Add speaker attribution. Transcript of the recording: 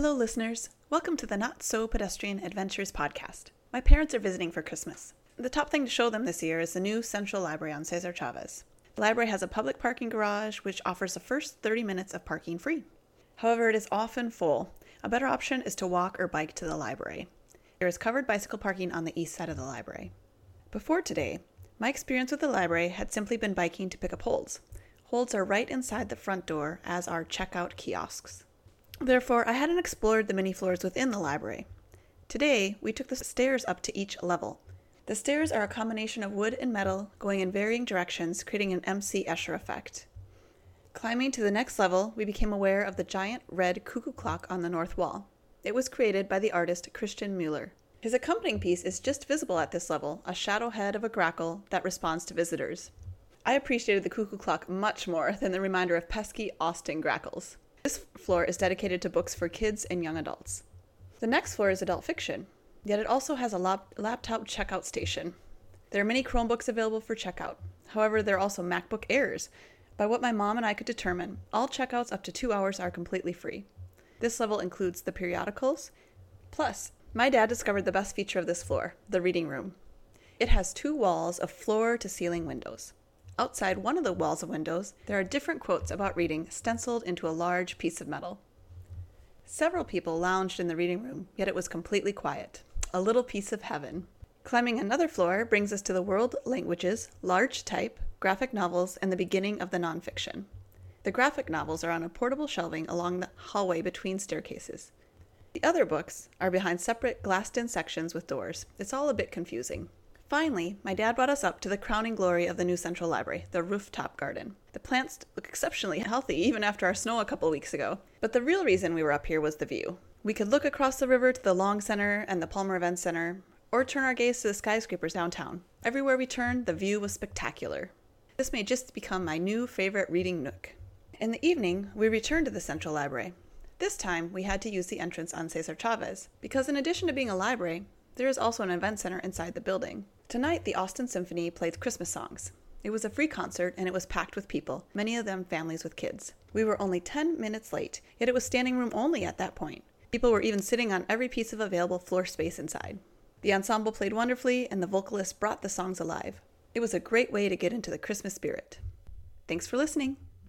Speaker 1: Hello, listeners. Welcome to the Not So Pedestrian Adventures podcast. My parents are visiting for Christmas. The top thing to show them this year is the new Central Library on Cesar Chavez. The library has a public parking garage which offers the first 30 minutes of parking free. However, it is often full. A better option is to walk or bike to the library. There is covered bicycle parking on the east side of the library. Before today, my experience with the library had simply been biking to pick up holds. Holds are right inside the front door, as are checkout kiosks. Therefore, I hadn't explored the many floors within the library. Today, we took the stairs up to each level. The stairs are a combination of wood and metal going in varying directions, creating an MC Escher effect. Climbing to the next level, we became aware of the giant red cuckoo clock on the north wall. It was created by the artist Christian Moeller. His accompanying piece is just visible at this level, a shadow head of a grackle that responds to visitors. I appreciated the cuckoo clock much more than the reminder of pesky Austin grackles. This floor is dedicated to books for kids and young adults. The next floor is adult fiction, yet it also has a lap- laptop checkout station. There are many Chromebooks available for checkout. However, there are also MacBook Airs. By what my mom and I could determine, all checkouts up to two hours are completely free. This level includes the periodicals. Plus, my dad discovered the best feature of this floor the reading room. It has two walls of floor to ceiling windows. Outside one of the walls of windows, there are different quotes about reading stenciled into a large piece of metal. Several people lounged in the reading room, yet it was completely quiet. A little piece of heaven. Climbing another floor brings us to the world languages, large type, graphic novels, and the beginning of the nonfiction. The graphic novels are on a portable shelving along the hallway between staircases. The other books are behind separate glassed in sections with doors. It's all a bit confusing. Finally, my dad brought us up to the crowning glory of the new Central Library, the rooftop garden. The plants look exceptionally healthy even after our snow a couple weeks ago. But the real reason we were up here was the view. We could look across the river to the Long Center and the Palmer Event Center, or turn our gaze to the skyscrapers downtown. Everywhere we turned, the view was spectacular. This may just become my new favorite reading nook. In the evening, we returned to the Central Library. This time, we had to use the entrance on Cesar Chavez, because in addition to being a library, there is also an event center inside the building. Tonight, the Austin Symphony played Christmas songs. It was a free concert and it was packed with people, many of them families with kids. We were only 10 minutes late, yet it was standing room only at that point. People were even sitting on every piece of available floor space inside. The ensemble played wonderfully and the vocalist brought the songs alive. It was a great way to get into the Christmas spirit. Thanks for listening.